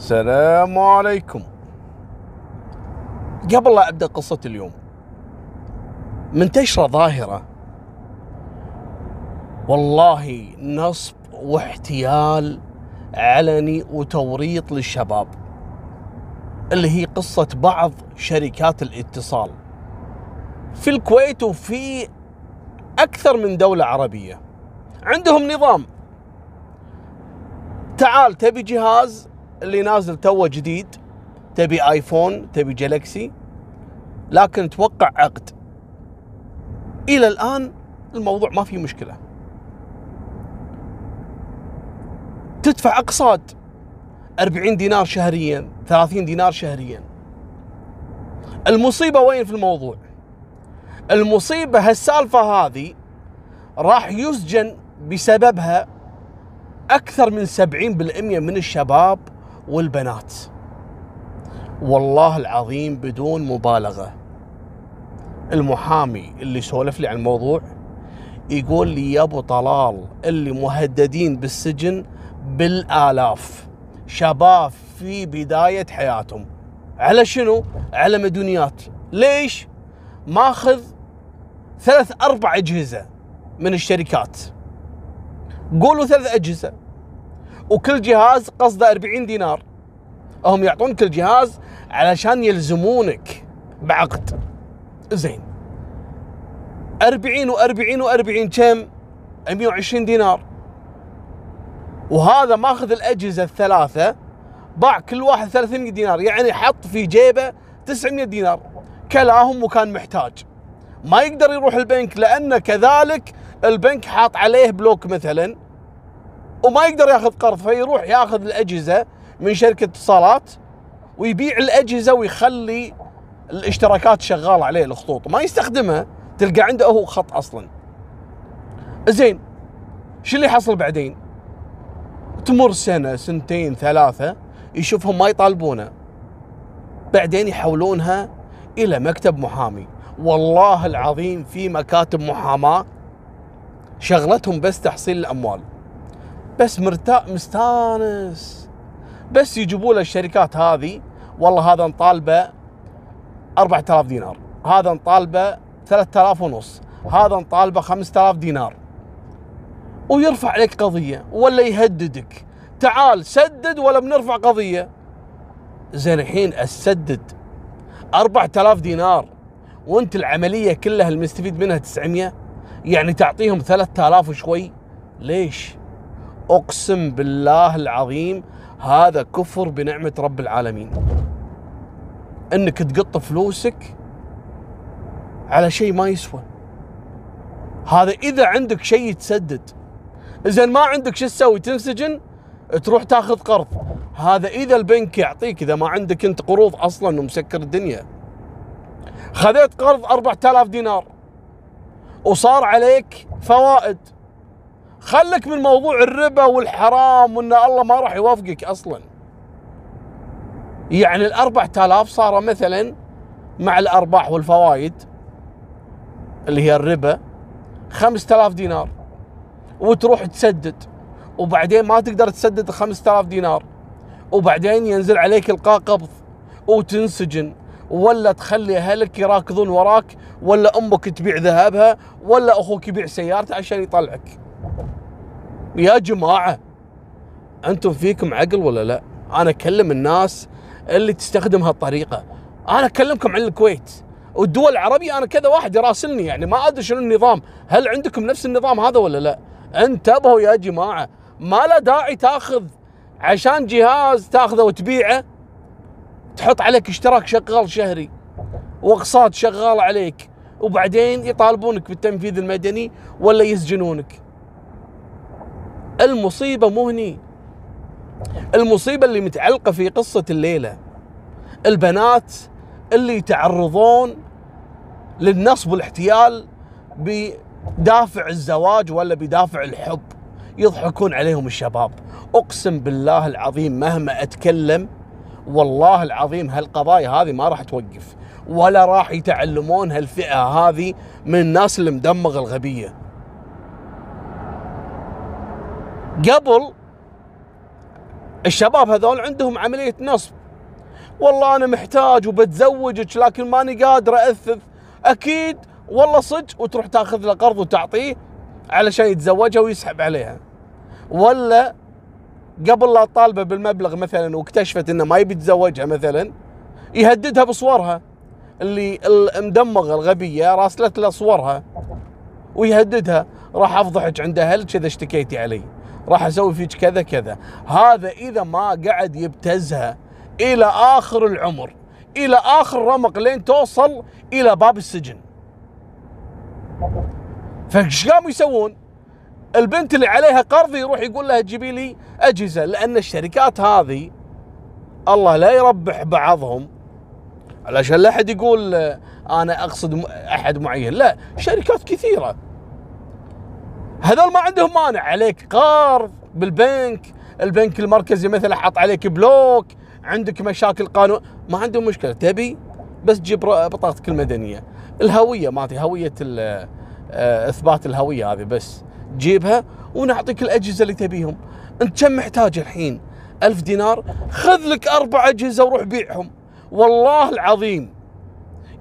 السلام عليكم. قبل لا أبدأ قصة اليوم منتشره ظاهرة؟ والله نصب واحتيال علني وتوريط للشباب اللي هي قصة بعض شركات الاتصال. في الكويت وفي أكثر من دولة عربية عندهم نظام. تعال تبي جهاز؟ اللي نازل توه جديد تبي آيفون تبي جالكسي لكن توقع عقد. إلى الآن الموضوع ما فيه مشكلة. تدفع أقساط 40 دينار شهريا 30 دينار شهريا. المصيبة وين في الموضوع؟ المصيبة هالسالفة هذه راح يسجن بسببها أكثر من 70% من الشباب والبنات. والله العظيم بدون مبالغة. المحامي اللي سولف لي عن الموضوع يقول لي يا أبو طلال اللي مهددين بالسجن بالآلاف. شباب في بداية حياتهم. على شنو؟ على مديونيات ليش؟ ماخذ ثلاث أربع أجهزة من الشركات. قولوا ثلاث أجهزة. وكل جهاز قصده 40 دينار. هم يعطون كل جهاز علشان يلزمونك بعقد. زين. 40 و40 و40 كم؟ 120 دينار. وهذا ماخذ الأجهزة الثلاثة باع كل واحد 300 دينار يعني حط في جيبه 900 دينار. كلاهم وكان محتاج. ما يقدر يروح البنك لأنه كذلك البنك حاط عليه بلوك مثلا. وما يقدر ياخذ قرض فيروح ياخذ الأجهزة من شركة اتصالات ويبيع الأجهزة ويخلي الاشتراكات شغالة عليه الخطوط. ما يستخدمها تلقى عنده هو خط أصلا. زين شو اللي حصل بعدين؟ تمر سنة سنتين ثلاثة يشوفهم ما يطالبونه. بعدين يحولونها إلى مكتب محامي. والله العظيم في مكاتب محاماة شغلتهم بس تحصيل الأموال. بس مرتا مستانس. بس يجيبوا له الشركات هذه والله هذا نطالبه 4000 دينار. هذا نطالبه 3000 ونص. هذا نطالبه 5000 دينار. ويرفع عليك قضية ولا يهددك. تعال سدد ولا بنرفع قضية. زين الحين أسدد. 4000 دينار. وانت العملية كلها المستفيد منها 900 يعني تعطيهم 3000 وشوي. ليش؟ أقسم بالله العظيم هذا كفر بنعمة رب العالمين. إنك تقط فلوسك على شيء ما يسوى. هذا إذا عندك شيء تسدد. إذا ما عندك شو تسوي؟ تنسجن؟ تروح تاخذ قرض. هذا إذا البنك يعطيك إذا ما عندك أنت قروض أصلا ومسكر الدنيا. خذيت قرض 4000 دينار. وصار عليك فوائد. خلك من موضوع الربا والحرام وإن الله ما راح يوافقك أصلا. يعني ال 4000 صار مثلا مع الارباح والفوائد اللي هي الربا 5000 دينار. وتروح تسدد وبعدين ما تقدر تسدد ال 5000 دينار. وبعدين ينزل عليك إلقاء قبض وتنسجن. ولا تخلي أهلك يراكضون وراك ولا أمك تبيع ذهبها ولا أخوك يبيع سيارته عشان يطلعك. يا جماعة أنتم فيكم عقل ولا لا؟ أنا أكلم الناس اللي تستخدم هالطريقة. أنا أكلمكم عن الكويت والدول العربية أنا كذا واحد يراسلني يعني ما أدري شنو النظام. هل عندكم نفس النظام هذا ولا لا؟ انتبهوا يا جماعة ما له داعي تأخذ عشان جهاز تأخذه وتبيعه. تحط عليك اشتراك شغال شهري واقساط شغال عليك وبعدين يطالبونك بالتنفيذ المدني ولا يسجنونك. المصيبة مو هني. المصيبة اللي متعلقة في قصة الليلة. البنات اللي يتعرضون للنصب والاحتيال بدافع الزواج ولا بدافع الحب يضحكون عليهم الشباب. أقسم بالله العظيم مهما أتكلم والله العظيم هالقضايا هذه ما راح توقف ولا راح يتعلمون هالفئة هذه من الناس المدمغة الغبية. قبل الشباب هذول عندهم عملية نصب. والله أنا محتاج وبتزوجك لكن ماني قادر اثث أكيد والله صدق وتروح تاخذ له قرض وتعطيه علشان يتزوجها ويسحب عليها. ولا قبل لا تطالبه بالمبلغ مثلا واكتشفت إنه ما يبي يتزوجها مثلا يهددها بصورها. اللي المدمغة الغبية راسلت له صورها ويهددها. راح أفضحك عند أهلك إذا اشتكيتي علي. راح أسوي فيك كذا كذا. هذا إذا ما قعد يبتزها إلى آخر العمر إلى آخر رمق لين توصل إلى باب السجن. فإيش قاموا يسوون؟ البنت اللي عليها قرض يروح يقول لها جيبي لي أجهزة لأن الشركات هذه الله لا يربح بعضهم. علشان لا أحد يقول أنا أقصد أحد معين. لا شركات كثيرة. هذول ما عندهم مانع. عليك قرض بالبنك البنك المركزي مثلا حط عليك بلوك عندك مشاكل قانون ما عندهم مشكلة. تبي بس تجيب بطاقتك المدنية. الهوية مالتي هوية آه، إثبات الهوية هذه بس. جيبها ونعطيك الأجهزة اللي تبيهم. أنت كم محتاج الحين؟ ألف دينار؟ خذ لك أربع أجهزة وروح بيعهم. والله العظيم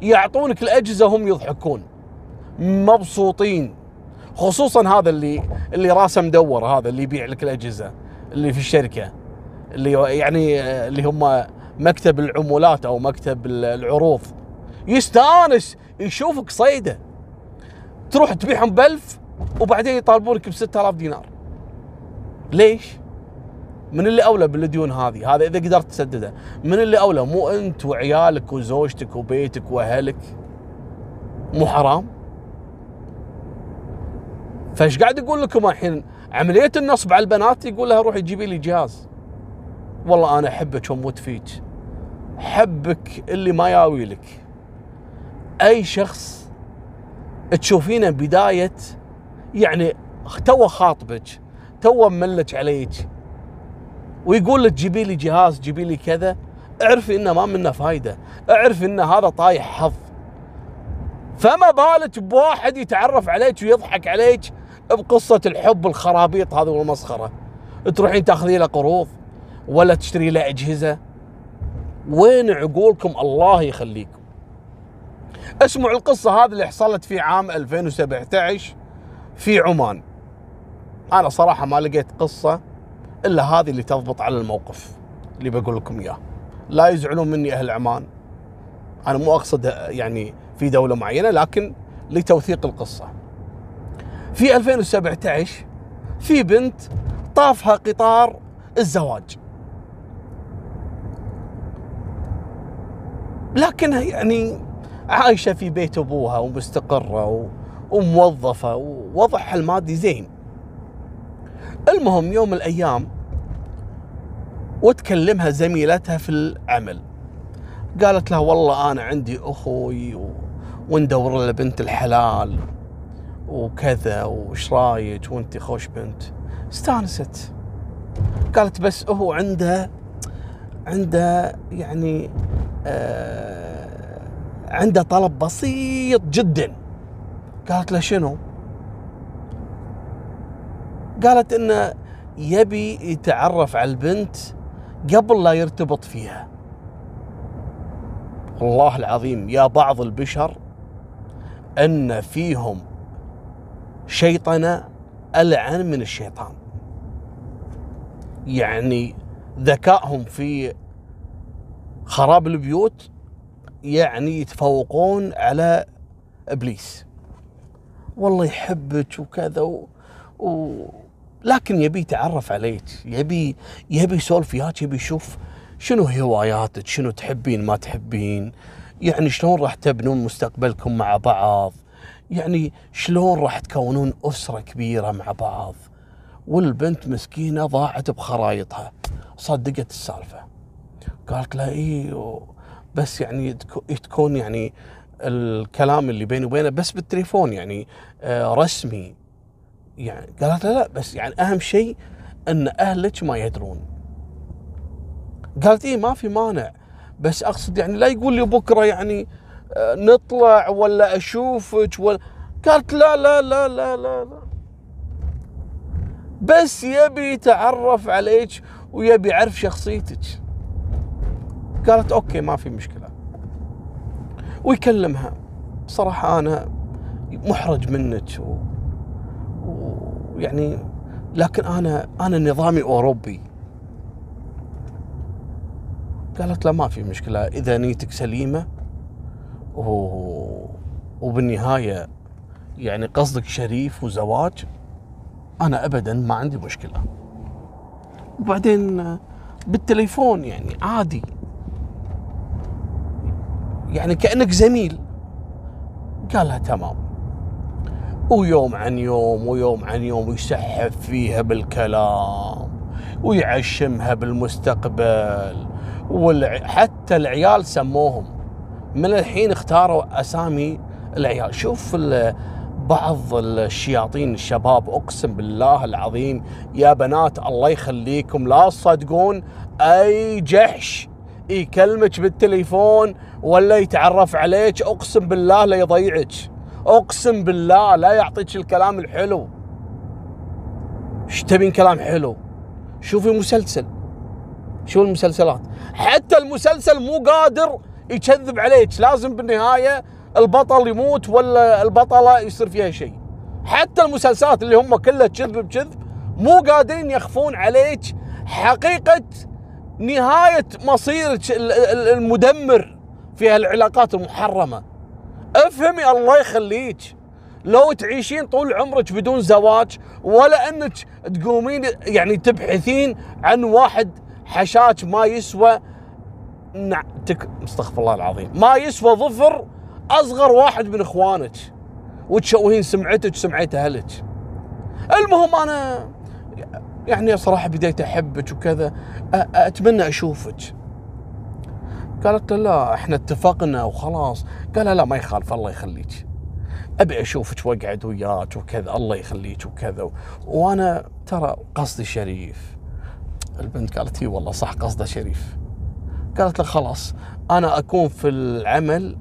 يعطونك الأجهزة هم يضحكون. مبسوطين. خصوصا هذا اللي اللي راسه مدور هذا اللي يبيع لك الأجهزة اللي في الشركة اللي يعني اللي هم مكتب العمولات أو مكتب العروض. يستأنس يشوفك صيدة. تروح تبيعهم بألف وبعدين يطالبونك ب 6000 دينار. ليش؟ من اللي أولى بالديون هذه؟ هذا إذا قدرت تسددها من اللي أولى؟ مو أنت وعيالك وزوجتك وبيتك وأهلك. مو حرام؟ فايش قاعد أقول لكم الحين؟ عملية النصب على البنات يقول لها روحي جيبي لي جهاز. والله أنا أحبك واموت فيك حبك اللي ما ياوي لك. أي شخص تشوفينه بداية يعني تو خاطبك تو مملك عليك ويقول لك جيبي لي جهاز جيبي لي كذا. اعرفي إنه ما منه فايدة. اعرفي إن هذا طايح حظ. فما بالك بواحد يتعرف عليك ويضحك عليك بقصة الحب الخرابيط هذه والمسخرة. تروحين تاخذي له قروض ولا تشتري له أجهزة؟ وين عقولكم؟ الله يخليكم. اسمعوا القصة هذه اللي حصلت في عام 2017 في عمان. أنا صراحة ما لقيت قصة إلا هذه اللي تضبط على الموقف اللي بقول لكم إياه. لا يزعلون مني أهل عمان. أنا مو أقصد يعني في دولة معينة لكن لتوثيق القصة. في 2017 في بنت طافها قطار الزواج. لكنها يعني عايشة في بيت أبوها ومستقرة وموظفة ووضعها المادي زين. المهم يوم من الأيام وتكلمها زميلتها في العمل. قالت لها والله أنا عندي أخوي و... وندور له بنت الحلال. وكذا وش رايك وانت خوش بنت؟ استانست. قالت بس هو عنده عنده يعني آه عنده طلب بسيط جدا. قالت له شنو؟ قالت إنه يبي يتعرف على البنت قبل لا يرتبط فيها. والله العظيم يا بعض البشر إن فيهم شيطنه ألعن من الشيطان. يعني ذكائهم في خراب البيوت يعني يتفوقون على إبليس. والله يحبك وكذا و... و... لكن يبي يتعرف عليك يبي يبي يسولف وياك يبي يشوف شنو هواياتك شنو تحبين ما تحبين يعني شلون راح تبنون مستقبلكم مع بعض. يعني شلون راح تكونون أسرة كبيرة مع بعض؟ والبنت مسكينة ضاعت بخرايطها. صدقت السالفة. قالت لها إيه بس يعني تكون يعني الكلام اللي بيني وبينه بس بالتليفون يعني آه، رسمي. يعني قالت لا بس يعني أهم شيء إن أهلك ما يدرون. قالت إيه ما في مانع. بس أقصد يعني لا يقول لي بكرة يعني نطلع ولا أشوفك ولا قالت لا لا لا لا لا, لا. بس يبي يتعرف عليك ويبي يعرف شخصيتك. قالت أوكي ما في مشكلة. ويكلمها. صراحة أنا محرج منك و... ويعني لكن أنا أنا نظامي أوروبي. قالت له ما في مشكلة. إذا نيتك سليمة و... وبالنهاية يعني قصدك شريف وزواج؟ أنا ابدا ما عندي مشكلة. وبعدين بالتليفون يعني عادي. يعني كأنك زميل. قالها تمام. ويوم عن يوم ويوم عن يوم يسحب فيها بالكلام ويعشمها بالمستقبل. وحتى العيال سموهم. من الحين اختاروا أسامي العيال. شوف بعض الشياطين الشباب أقسم بالله العظيم يا بنات الله يخليكم لا تصدقون أي جحش يكلمك بالتليفون ولا يتعرف عليك أقسم بالله لا يضيعك. أقسم بالله لا يعطيك الكلام الحلو. إيش تبين كلام حلو؟ شوفي مسلسل. شو المسلسلات. حتى المسلسل مو قادر يكذب عليك. لازم بالنهاية البطل يموت ولا البطلة يصير فيها شيء. حتى المسلسلات اللي هم كلها كذب بكذب مو قادرين يخفون عليك حقيقة نهاية مصيرك المدمر في هالعلاقات المحرمة. افهمي الله يخليك. لو تعيشين طول عمرك بدون زواج ولا انك تقومين يعني تبحثين عن واحد حشاك ما يسوى تك استغفر الله العظيم. ما يسوى ظفر أصغر واحد من إخوانك وتشوهين سمعتك وسمعه أهلك. المهم أنا يعني صراحة بديت أحبك وكذا أتمنى أشوفك. قالت له لا إحنا اتفقنا وخلاص. قال لا ما يخالف الله يخليك. أبي أشوفك وأقعد وياك وكذا الله يخليك وكذا. وأنا ترى قصدي شريف. البنت قالت إي والله صح قصده شريف. قالت له خلاص أنا أكون في العمل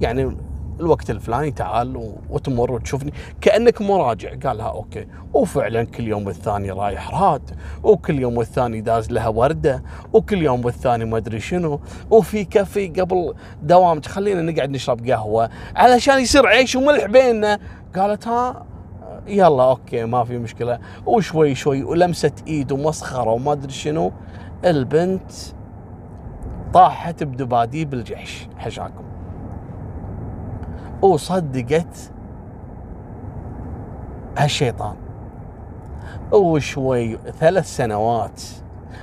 يعني الوقت الفلاني تعال وتمر وتشوفني كأنك مراجع. قال لها okay. وفعلا كل يوم والثاني رايح راد وكل يوم والثاني داز لها وردة وكل يوم والثاني ما أدري شنو. وفي كافي قبل دوامك خلينا نقعد نشرب قهوة علشان يصير عيش وملح بيننا. قالت ها يلا okay ما في مشكلة. وشوي شوي ولمسه إيد ومسخرة وما أدري شنو. البنت طاحت بدباديب الجحش حشاكم. وصدقت هالشيطان. وشوي ثلاث سنوات.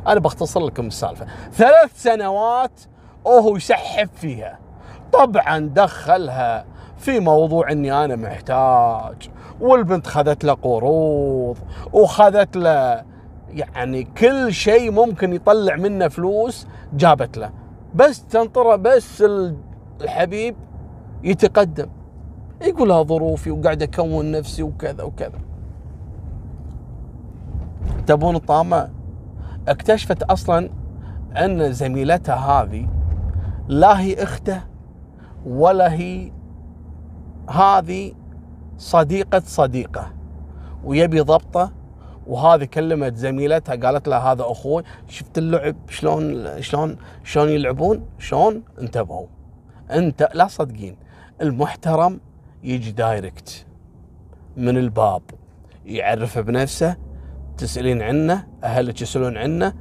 أنا بختصر لكم السالفة. ثلاث سنوات وهو يسحب فيها. طبعا دخلها في موضوع إني أنا محتاج. والبنت خذت له قروض. وخذت له يعني كل شيء ممكن يطلع منه فلوس جابت له. بس تنطره بس الحبيب يتقدم. يقول لها ظروفي وقاعد أكون نفسي وكذا وكذا. تبون الطامه اكتشفت أصلا أن زميلتها هذه لا هي أخته ولا هي هذه صديقة صديقة ويبي ضبطه وهذه كلمت زميلتها قالت لها هذا أخوي شفت اللعب؟ شلون شلون شلون يلعبون؟ شلون؟ انتبهوا. أنت لا صدقين المحترم يجي دايركت من الباب يعرف بنفسه تسألين عنه أهلك يسألون عنه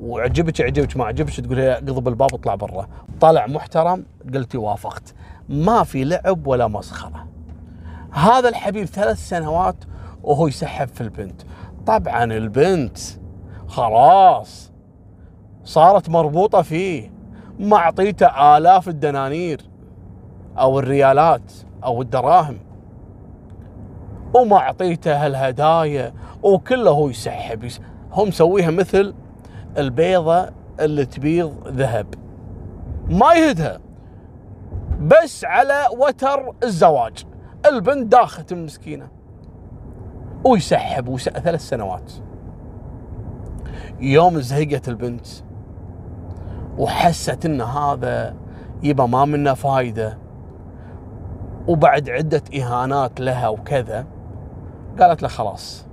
وعجبك عجبك ما عجبك تقول قضب الباب اطلع برا. طلع محترم قلتي وافقت. ما في لعب ولا مسخرة. هذا الحبيب ثلاث سنوات وهو يسحب في البنت. طبعا البنت خلاص صارت مربوطة فيه ما أعطيته آلاف الدنانير أو الريالات أو الدراهم وما أعطيته هالهدايا وكله هو يسحب هم مسويها مثل البيضة اللي تبيض ذهب. ما يهدها بس على وتر الزواج. البنت داخت المسكينة. ويسحب وس... ثلاث سنوات. يوم زهقت البنت وحست إن هذا يبا ما منه فايدة وبعد عدة إهانات لها وكذا قالت له خلاص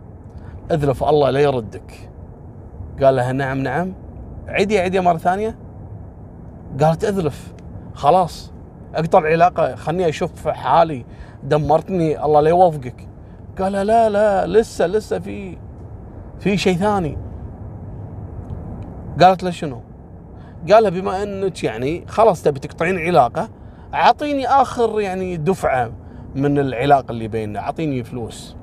اذلف الله لا يردك. قال لها نعم نعم. عيدي عيدي مرة ثانية. قالت اذلف خلاص أقطع العلاقة خلني أشوف حالي دمرتني الله لا يوفقك. قال لا لا لسه لسه في في شيء ثاني. قالت له شنو؟ قال لها بما انك يعني خلاص تبي تقطعين علاقة اعطيني آخر يعني دفعة من العلاقة اللي بيننا اعطيني فلوس.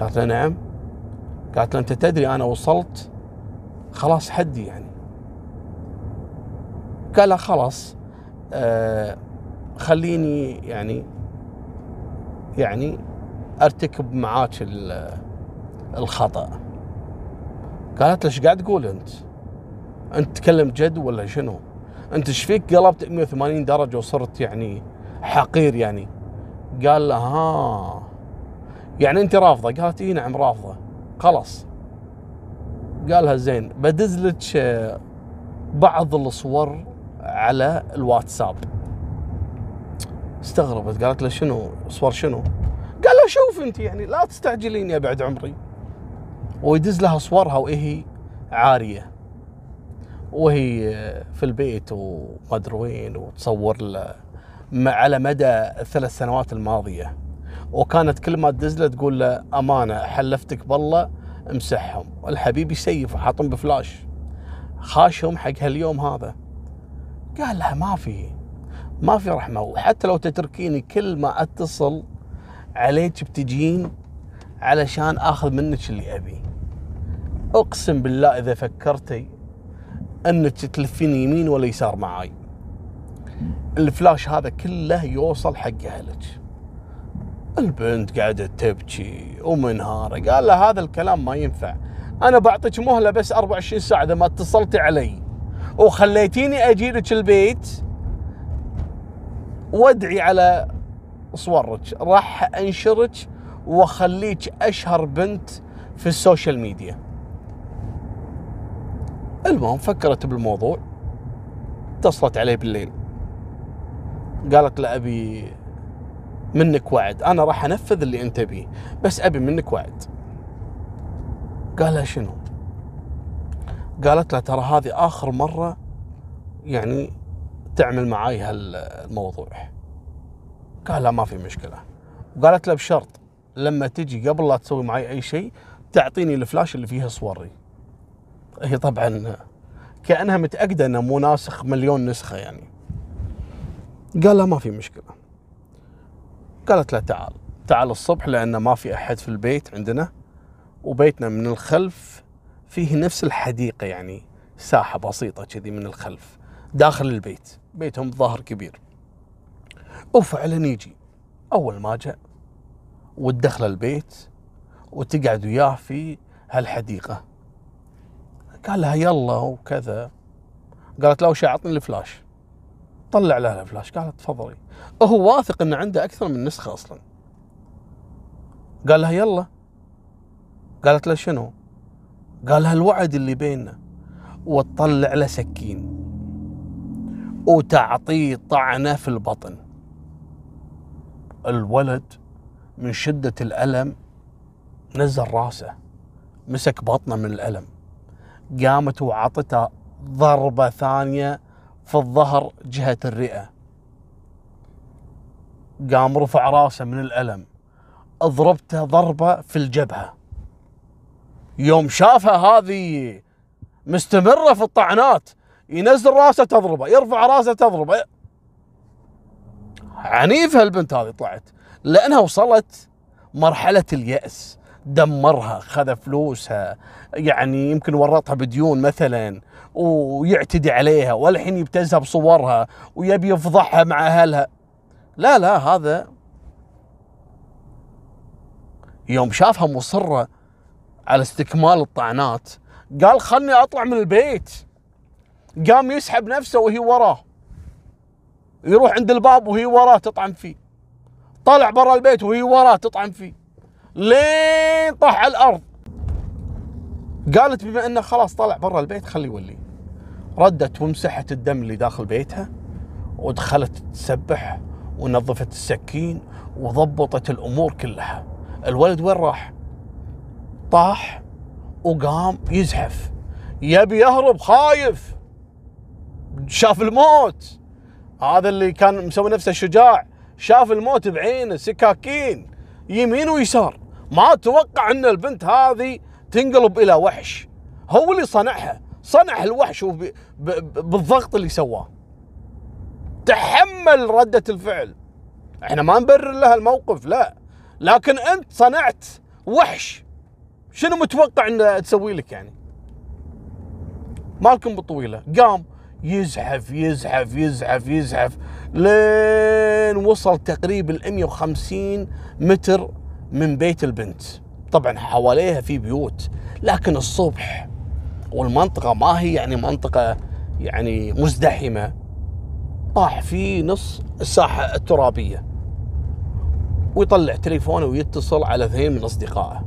قالت له نعم. قالت له انت تدري أنا وصلت خلاص حدي يعني. قال خلاص آه خليني يعني يعني ارتكب معاك الخطأ. قالت له إيش قاعد تقول أنت؟ أنت تتكلم جد ولا شنو؟ أنت إيش فيك؟ قلبت 180 درجة وصرت يعني حقير يعني. قال له ها. يعني أنت رافضة؟ قالت إي نعم رافضة. خلاص. قالها زين بدز لك بعض الصور على الواتساب. استغربت قالت له شنو؟ صور شنو؟ قال له شوف انت يعني لا تستعجلين يا بعد عمري. ويدز لها صورها وهي عارية. وهي في البيت وما وين وتصور له على مدى الثلاث سنوات الماضية. وكانت كل ما تدز له تقول له أمانة حلفتك بالله امسحهم. الحبيب يسيف وحاطهم بفلاش. خاشهم حق هاليوم هذا. قال لها ما في. ما في رحمة. وحتى لو تتركيني كل ما اتصل عليك بتجين علشان آخذ منك اللي أبي. أقسم بالله إذا فكرتي إنك تلفين يمين ولا يسار معاي. الفلاش هذا كله يوصل حق أهلك. البنت قاعدة تبكي ومنهارة. قال له هذا الكلام ما ينفع. أنا بعطيك مهلة بس 24 ساعة إذا ما اتصلتي علي. وخليتيني أجي لك البيت وادعي على صورك. راح أنشرك وأخليك أشهر بنت في السوشيال ميديا. المهم فكرت بالموضوع. اتصلت عليه بالليل. قالت له أبي منك وعد. أنا راح أنفذ اللي أنت بيه بس أبي منك وعد. قال لها شنو؟ قالت له ترى هذه آخر مرة يعني تعمل معاي هالموضوع. قال لا ما في مشكلة. وقالت له بشرط لما تجي قبل لا تسوي معي أي شيء تعطيني الفلاش اللي فيها صوري. هي طبعا كأنها متأكدة إنه مو ناسخ مليون نسخة يعني. قال لا ما في مشكلة. قالت له تعال. تعال الصبح لأن ما في أحد في البيت عندنا وبيتنا من الخلف فيه نفس الحديقة يعني ساحة بسيطة كذي من الخلف. داخل البيت. بيتهم ظهر كبير. وفعلا يجي. أول ما جاء وتدخل البيت وتقعد وياه في هالحديقة. قال لها يلا وكذا. قالت له وش أعطني الفلاش؟ طلع لها الفلاش. قالت تفضلي. هو واثق ان عنده أكثر من نسخة أصلا. قال لها يلا. قالت له شنو؟ قال لها الوعد اللي بيننا. وتطلع له سكين. وتعطيه طعنة في البطن. الولد من شدة الألم نزل راسه مسك بطنه من الألم قامت وعطته ضربة ثانية في الظهر جهة الرئة. قام رفع راسه من الألم ضربته ضربة في الجبهة. يوم شافها هذه مستمرة في الطعنات ينزل راسه تضربه يرفع راسه تضربه. عنيفة البنت هذه طلعت لأنها وصلت مرحلة اليأس. دمرها خذ فلوسها يعني يمكن ورطها بديون مثلا ويعتدي عليها والحين يبتزها بصورها ويبي يفضحها مع أهلها. لا لا هذا يوم شافها مصرة على استكمال الطعنات قال خلني أطلع من البيت. قام يسحب نفسه وهي وراه. يروح عند الباب وهي وراه تطعن فيه. طلع برا البيت وهي وراه تطعن فيه. لين طاح على الأرض. قالت بما إنه خلاص طلع برا البيت خليه يولي ردت ومسحت الدم اللي داخل بيتها ودخلت تسبح ونظفت السكين وضبطت الأمور كلها. الولد وين راح؟ طاح وقام يزحف. يبي يهرب خايف. شاف الموت. هذا اللي كان مسوي نفسه شجاع. شاف الموت بعينه سكاكين يمين ويسار. ما توقع إن البنت هذه تنقلب إلى وحش. هو اللي صنعها. صنع الوحش بالضغط اللي سواه. تحمل ردة الفعل. إحنا ما نبرر لها الموقف لا. لكن أنت صنعت وحش. شنو متوقع إنه تسوي لك يعني؟ مالكم بالطويله قام. يزحف يزحف يزحف يزحف لين وصل تقريبا 150 متر من بيت البنت. طبعا حواليها في بيوت لكن الصبح والمنطقة ما هي يعني منطقة يعني مزدحمة. طاح في نص الساحة الترابية. ويطلع تليفونه ويتصل على اثنين من أصدقائه.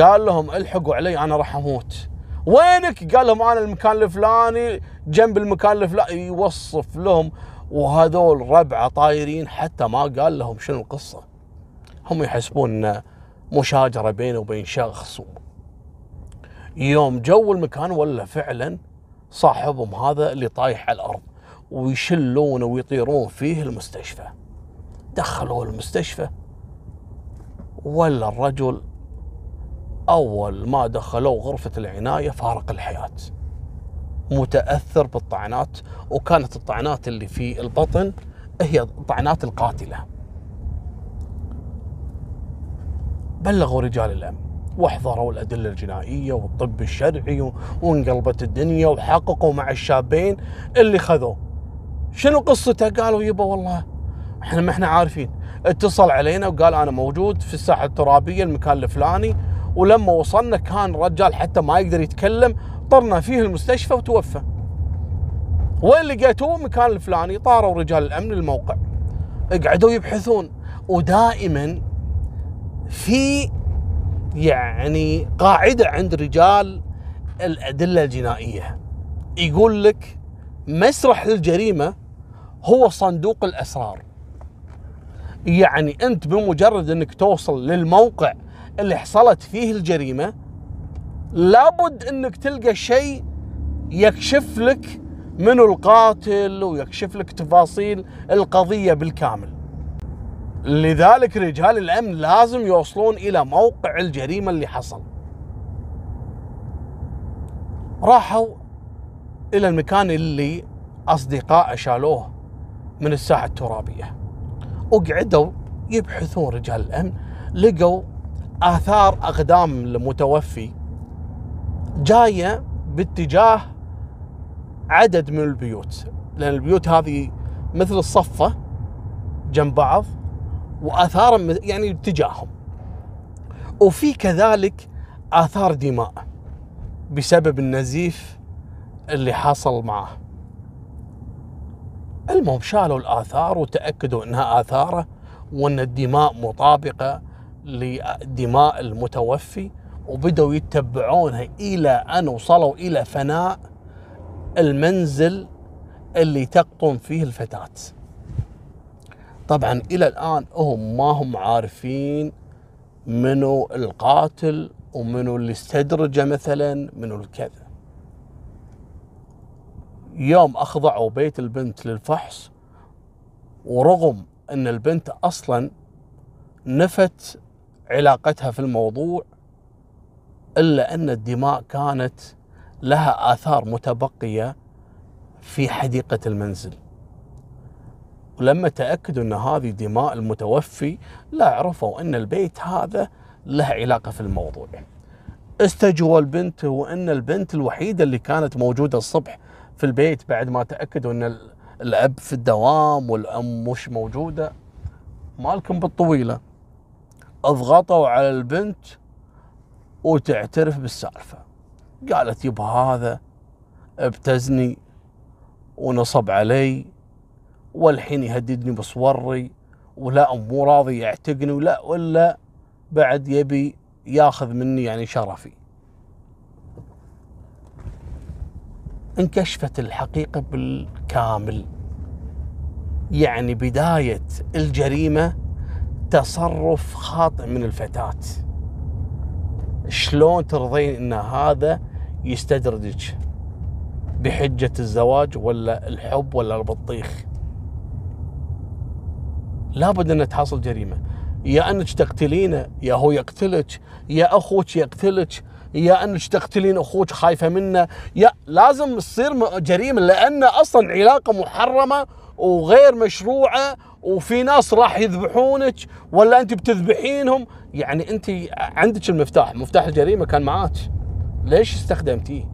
قال لهم الحقوا علي أنا راح أموت. وينك؟ قال لهم أنا المكان الفلاني جنب المكان الفلاني يوصف لهم. وهذول ربعه طايرين حتى ما قال لهم شنو القصة. هم يحسبون إنه مشاجرة بينه وبين شخص. يوم جو المكان ولا فعلا صاحبهم هذا اللي طايح على الأرض ويشلونه ويطيرون فيه المستشفى. دخلوه المستشفى. ولا الرجل أول ما دخلوه غرفة العناية فارق الحياة. متأثر بالطعنات وكانت الطعنات اللي في البطن هي الطعنات القاتلة. بلغوا رجال الأمن واحضروا الأدلة الجنائية والطب الشرعي وانقلبت الدنيا وحققوا مع الشابين اللي خذوه. شنو قصته؟ قالوا يبا والله إحنا ما إحنا عارفين. اتصل علينا وقال أنا موجود في الساحة الترابية المكان الفلاني. ولما وصلنا كان رجال حتى ما يقدر يتكلم طرنا فيه المستشفى وتوفى. وين لقيتوه؟ مكان الفلاني طاروا رجال الأمن الموقع. قعدوا يبحثون. ودائما في يعني قاعدة عند رجال الأدلة الجنائية. يقول لك مسرح الجريمة هو صندوق الأسرار. يعني أنت بمجرد أنك توصل للموقع اللي حصلت فيه الجريمة لابد إنك تلقى شيء يكشف لك منو القاتل ويكشف لك تفاصيل القضية بالكامل. لذلك رجال الأمن لازم يوصلون إلى موقع الجريمة اللي حصل. راحوا إلى المكان اللي اصدقائه شالوه من الساحة الترابية. وقعدوا يبحثون رجال الأمن لقوا آثار أقدام المتوفي جاية باتجاه عدد من البيوت لأن البيوت هذه مثل الصفة جنب بعض واثار يعني اتجاههم وفي كذلك آثار دماء بسبب النزيف اللي حصل معه. المهم شالوا الآثار وتأكدوا إنها اثاره وأن الدماء مطابقة لدماء المتوفي وبدأوا يتبعونها إلى أن وصلوا إلى فناء المنزل اللي تقطن فيه الفتاة. طبعا إلى الآن هم ما هم عارفين منو القاتل ومنو اللي استدرجه مثلا منو الكذا. يوم أخضعوا بيت البنت للفحص ورغم أن البنت أصلا نفت علاقتها في الموضوع إلا أن الدماء كانت لها آثار متبقية في حديقة المنزل. ولما تاكدوا أن هذه دماء المتوفي لا عرفوا أن البيت هذا له علاقة في الموضوع. استجووا البنت وأن البنت الوحيدة اللي كانت موجودة الصبح في البيت بعد ما تأكدوا أن الأب في الدوام والأم مش موجودة مالكم بالطويلة أضغطوا على البنت وتعترف بالسالفة. قالت يبا هذا ابتزني ونصب علي والحين يهددني بصوري ولا مو راضي يعتقني ولا ولا بعد يبي ياخذ مني يعني شرفي. انكشفت الحقيقة بالكامل. يعني بداية الجريمة تصرف خاطئ من الفتاة. شلون ترضين إن هذا يستدرجك؟ بحجة الزواج ولا الحب ولا البطيخ لابد ان تحصل جريمة. يا أنك تقتلينه يا هو يقتلك يا أخوك يقتلك يا أنك تقتلين أخوك خايفة منه. يا لازم تصير جريمة لأن أصلا علاقة محرمة وغير مشروعة وفي ناس راح يذبحونك ولا انت بتذبحينهم؟ يعني انت عندك المفتاح مفتاح الجريمة كان معاك. ليش استخدمتيه؟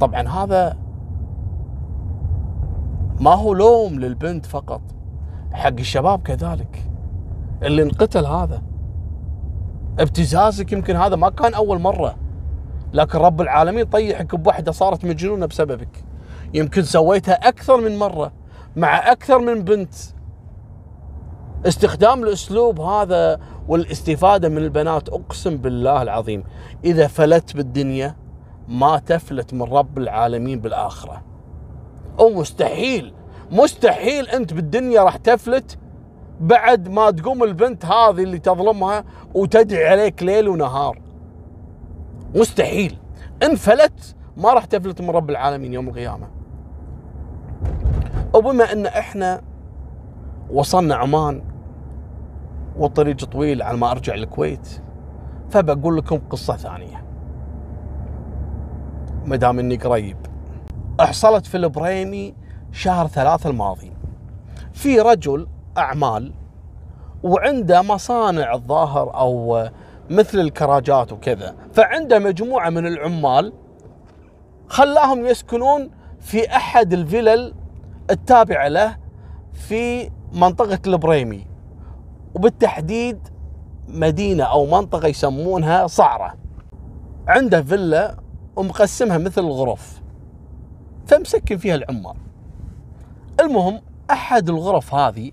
طبعا هذا ما هو لوم للبنت فقط. حق الشباب كذلك. اللي انقتل هذا. ابتزازك يمكن هذا ما كان أول مرة. لكن رب العالمين طيحك بوحدة صارت مجنونة بسببك. يمكن سويتها أكثر من مرة. مع أكثر من بنت. استخدام الأسلوب هذا والاستفادة من البنات أقسم بالله العظيم إذا فلت بالدنيا ما تفلت من رب العالمين بالآخرة. أو مستحيل مستحيل أنت بالدنيا راح تفلت بعد ما تقوم البنت هذه اللي تظلمها وتدعي عليك ليل ونهار. مستحيل إن فلت ما راح تفلت من رب العالمين يوم القيامة. وبما إن إحنا وصلنا عمان والطريق طويل على ما أرجع الكويت فبقول لكم قصة ثانية. ما دام إني قريب. حصلت في البريمي شهر ثلاثة الماضي. في رجل أعمال وعنده مصانع الظاهر أو مثل الكراجات وكذا فعنده مجموعة من العمال خلاهم يسكنون في أحد الفلل التابعة له في منطقة البريمي وبالتحديد مدينة أو منطقة يسمونها صعرة. عنده فيلا ومقسمها مثل الغرف فمسكن فيها العمال المهم أحد الغرف هذه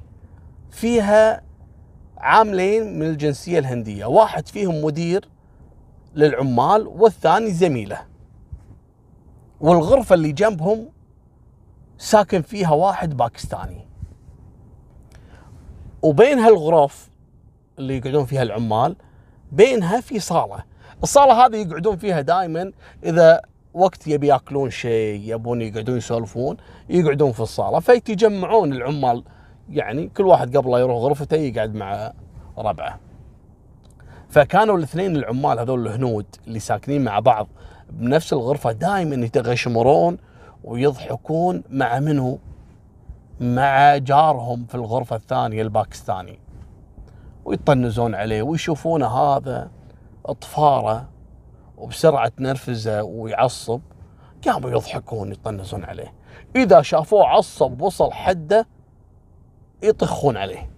فيها عاملين من الجنسية الهندية واحد فيهم مدير للعمال والثاني زميله. والغرفة اللي جنبهم ساكن فيها واحد باكستاني. وبين هالغرف اللي يقعدون فيها العمال بينها في صالة. الصالة هذه يقعدون فيها دائما إذا وقت يبي يأكلون شيء يبون يقعدون يسولفون يقعدون في الصالة. فيتجمعون العمال يعني كل واحد قبل يروح غرفته يقعد مع ربعه. فكانوا الاثنين العمال هذول الهنود اللي ساكنين مع بعض بنفس الغرفة دائما يتغشمرون ويضحكون مع منو؟ مع جارهم في الغرفة الثانية الباكستاني. ويطنزون عليه ويشوفونه هذا اطفاره وبسرعة تنرفزه ويعصب. قاموا يضحكون يطنزون عليه. إذا شافوه عصب وصل حده يطخون عليه.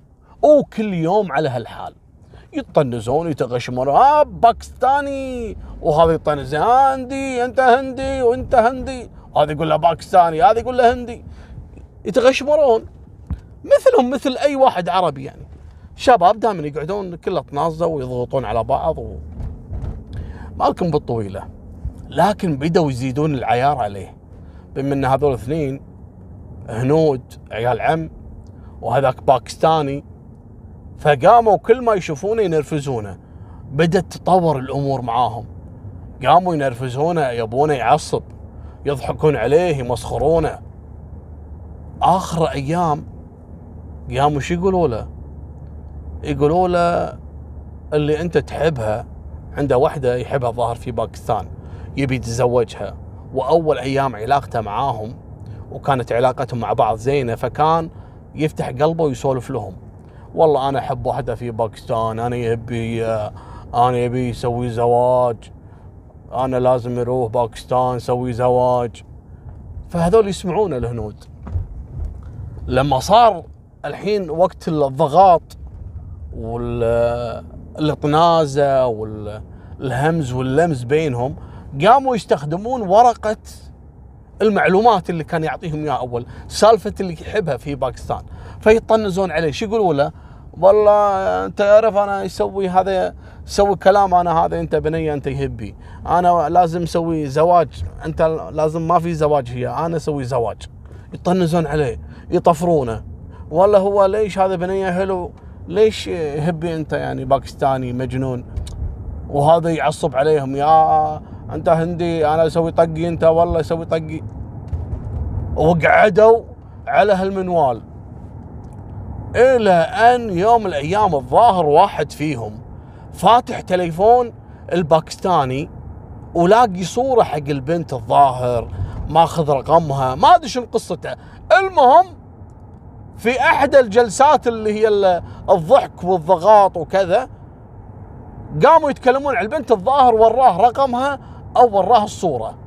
وكل يوم على هالحال. يطنزون يتغشمون. ها باكستاني. وهذا يطنز. هندي أنت هندي وأنت هندي. هذا يقول له باكستاني هذا يقول له هندي. يتغشمرون. مثلهم مثل أي واحد عربي يعني. شباب دائما يقعدون كله طنازه ويضغطون على بعض و... مالكم بالطويلة. لكن بدوا يزيدون العيار عليه. بما إن هذول الاثنين هنود عيال عم وهذاك باكستاني فقاموا كل ما يشوفونه ينرفزونه. بدت تطور الأمور معاهم. قاموا ينرفزونه يبونه يعصب. يضحكون عليه يمسخرونه. آخر أيام قاموا شو يقولوا له؟ يقولوا له اللي أنت تحبها عنده واحدة يحبها ظاهر في باكستان يبي يتزوجها. وأول أيام علاقته معاهم وكانت علاقتهم مع بعض زينة فكان يفتح قلبه ويسولف لهم. والله أنا أحب واحدة في باكستان أنا يبي أنا يبي يسوي زواج. أنا لازم يروح باكستان يسوي زواج. فهذول يسمعون الهنود لما صار الحين وقت الضغط والاطنازه والهمز واللمز بينهم قاموا يستخدمون ورقة المعلومات اللي كان يعطيهم إياها أول سالفة اللي يحبها في باكستان. فيطنزون عليه. شو يقولوا له؟ والله انت تعرف أنا يسوي هذا يسوي كلام أنا هذا انت بنيه انت يهبي. أنا لازم أسوي زواج انت لازم ما في زواج هي أنا أسوي زواج. يطنزون عليه يطفرونه. والله هو ليش هذا بنيه حلو؟ ليش يهبي انت يعني باكستاني مجنون؟ وهذا يعصب عليهم يا انت هندي أنا أسوي طقي انت والله أسوي طقي. وقعدوا على هالمنوال. إلى أن يوم الأيام الظاهر واحد فيهم فاتح تليفون الباكستاني ولاقي صورة حق البنت الظاهر ماخذ رقمها ما أدري شنو قصته. المهم في أحد الجلسات اللي هي الضحك والضغاط وكذا قاموا يتكلمون عن البنت الظاهر وراه رقمها أو وراه الصورة.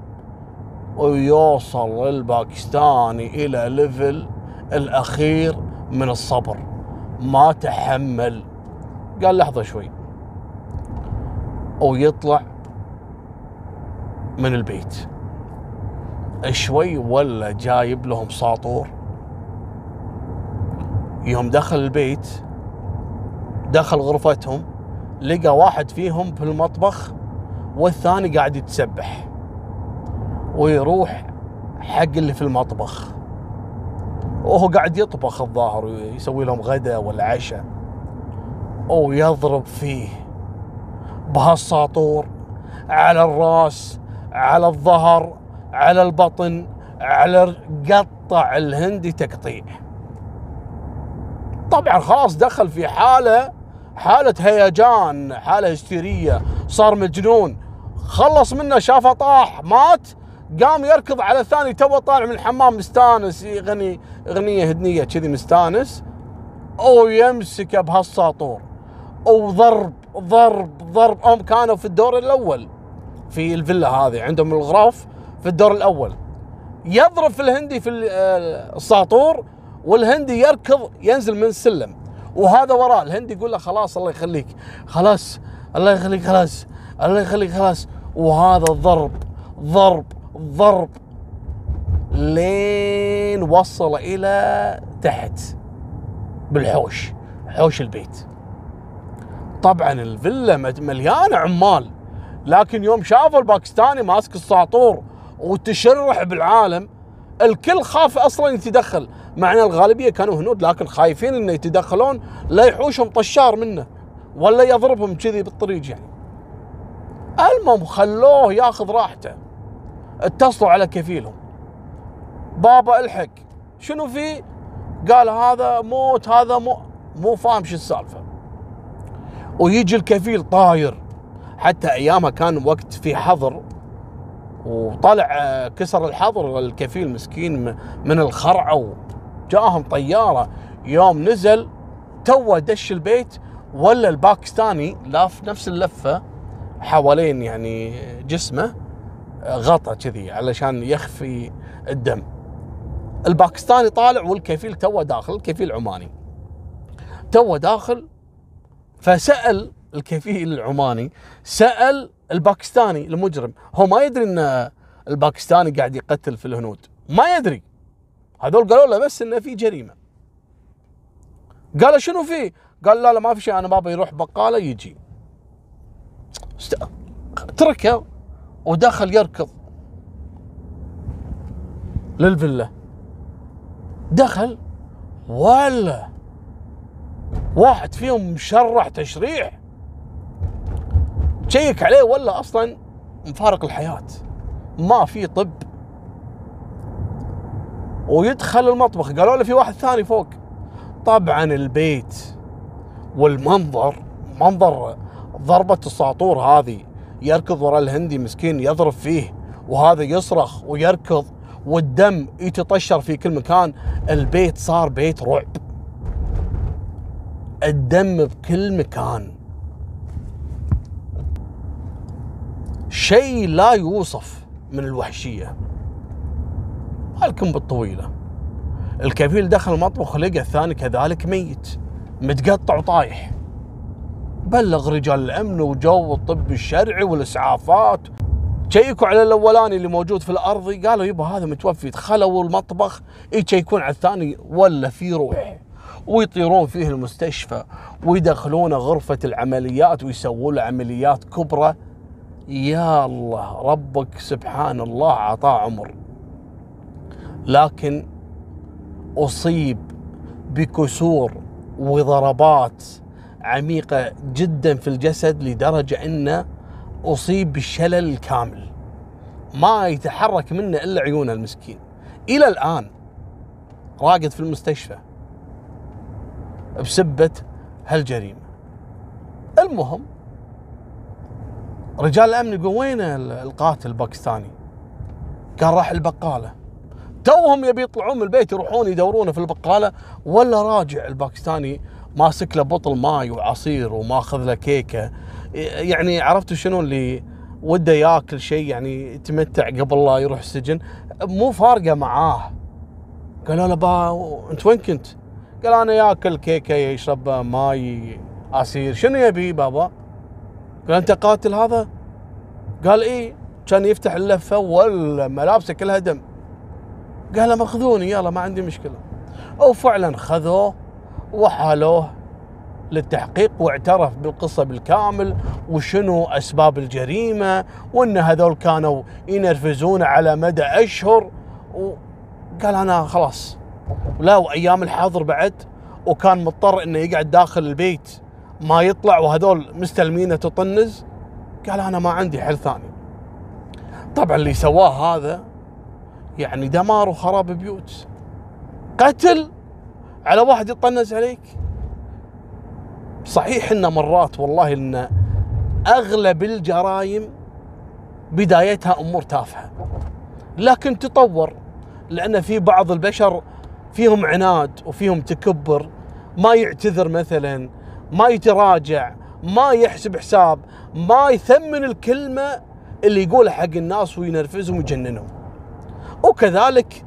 ويوصل الباكستاني إلى level الأخير. من الصبر ما تحمل. قال لحظة شوي. ويطلع من البيت. شوي ولا جايب لهم ساطور. يوم دخل البيت دخل غرفتهم لقى واحد فيهم في المطبخ والثاني قاعد يتسبح. ويروح حق اللي في المطبخ. وهو قاعد يطبخ الظاهر يسوي لهم غدا ولا عشاء. ويضرب فيه بهالساطور على الراس على الظهر على البطن على قطع الهندي تقطيع. طبعا خلاص دخل في حالة حالة هيجان حالة هستيرية صار مجنون. خلص منه شافه طاح مات. قام يركض على الثاني تو طالع من الحمام مستانس يغني أغنية هدنية كذي مستانس. أو يمسكه بهالساطور. وضرب ضرب ضرب هم كانوا في الدور الأول في الفيلا هذه عندهم الغرف في الدور الأول. يضرب في الهندي في آه، الساطور والهندي يركض ينزل من السلم. وهذا وراه الهندي يقول له خلاص الله يخليك. خلاص الله يخليك خلاص الله يخليك خلاص. وهذا ضرب ضرب. ضرب لين وصل إلى تحت بالحوش حوش البيت. طبعا الفيلا مليانة عمال لكن يوم شافوا الباكستاني ماسك الساطور وتشرح بالعالم الكل خاف أصلا يتدخل. مع ان الغالبية كانوا هنود لكن خايفين إنه يتدخلون لا يحوشهم طشار منه ولا يضربهم كذي بالطريق يعني. المهم خلوه ياخذ راحته. اتصلوا على كفيلهم. بابا الحق. شنو في؟ قال هذا موت هذا مو مو فاهم شو السالفة. ويجي الكفيل طاير. حتى ايامها كان وقت في حظر. وطلع آه، كسر الحظر. الكفيل مسكين من الخرعه وجاهم طيارة. يوم نزل تو دش البيت. ولا الباكستاني لاف نفس اللفة حوالين يعني جسمه. غطى كذي علشان يخفي الدم. الباكستاني طالع والكفيل تو داخل الكفيل عماني. تو داخل فسأل الكفيل العماني سأل الباكستاني المجرم. هو ما يدري إن الباكستاني قاعد يقتل في الهنود. ما يدري. هذول قالوا له بس إنه في جريمة. قال شنو في؟ قال لا لا ما في شيء أنا بابا يروح بقالة يجي. تركه. ودخل يركض. للفيلا. دخل ولا. واحد فيهم مشرح تشريح. تشيك عليه ولا أصلا مفارق الحياة. ما في طب. ويدخل المطبخ. قالوا له في واحد ثاني فوق. طبعا البيت والمنظر منظر ضربة الساطور هذه. يركض ورا الهندي مسكين يضرب فيه وهذا يصرخ ويركض والدم يتطشر في كل مكان. البيت صار بيت رعب. الدم بكل مكان. شيء لا يوصف من الوحشية. هلكم بالطويلة. الكفيل دخل المطبخ لقى الثاني كذلك ميت متقطع وطايح. بلغ رجال الأمن وجو الطب الشرعي والإسعافات. شيكوا على الأولاني اللي موجود في الارضي قالوا يبا هذا متوفي دخلوا المطبخ يشيكون على الثاني ولا في روح. ويطيرون فيه المستشفى ويدخلونه غرفة العمليات ويسوون له عمليات كبرى. يا الله ربك سبحان الله أعطاه عمر. لكن أصيب بكسور وضربات عميقة جدا في الجسد لدرجة أنه أصيب بالشلل الكامل. ما يتحرك منه إلا عيونه المسكين. إلى الآن راقد في المستشفى بسبة هالجريمة. المهم رجال الأمن يقول وين القاتل الباكستاني؟ قال راح البقالة. توهم يبي يطلعون من البيت يروحون يدورونه في البقالة ولا راجع الباكستاني ماسك له بطل ماي وعصير وماخذ له كيكة يعني عرفتوا شنو اللي وده ياكل شيء يعني يتمتع قبل لا يروح السجن مو فارقة معاه قالوا له با انت وين كنت؟ قال أنا ياكل كيكة يشرب ماي عصير شنو يبي بابا؟ قال أنت قاتل هذا؟ قال إيه كان يفتح اللفة ولا ملابسه كلها دم قال لهم خذوني يلا ما عندي مشكلة وفعلا خذوه وحالوه للتحقيق واعترف بالقصة بالكامل وشنو أسباب الجريمة وأن هذول كانوا ينرفزون على مدى أشهر وقال أنا خلاص. لا وأيام الحظر بعد وكان مضطر أنه يقعد داخل البيت ما يطلع وهذول مستلمينه تطنز. قال أنا ما عندي حل ثاني. طبعا اللي سواه هذا يعني دمار وخراب بيوت. قتل على واحد يطنز عليك؟ صحيح ان مرات والله إن أغلب الجرائم بدايتها أمور تافهة. لكن تطور لأن في بعض البشر فيهم عناد وفيهم تكبر ما يعتذر مثلا ما يتراجع ما يحسب حساب ما يثمن الكلمة اللي يقولها حق الناس وينرفزهم ويجننهم. وكذلك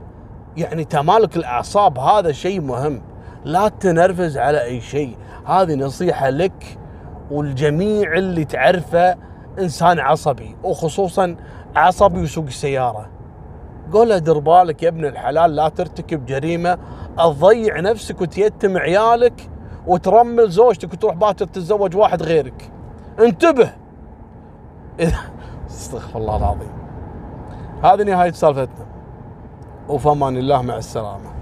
يعني تمالك الأعصاب هذا شيء مهم. لا تنرفز على أي شيء. هذه نصيحة لك والجميع اللي تعرفه إنسان عصبي وخصوصا عصبي وسوق السيارة. قول له دير بالك يا ابن الحلال لا ترتكب جريمة تضيع نفسك وتيتم عيالك وترمل زوجتك وتروح باكر تتزوج واحد غيرك. انتبه! استغفر الله العظيم. هذه نهاية سالفتنا. وفمان الله مع السلامة.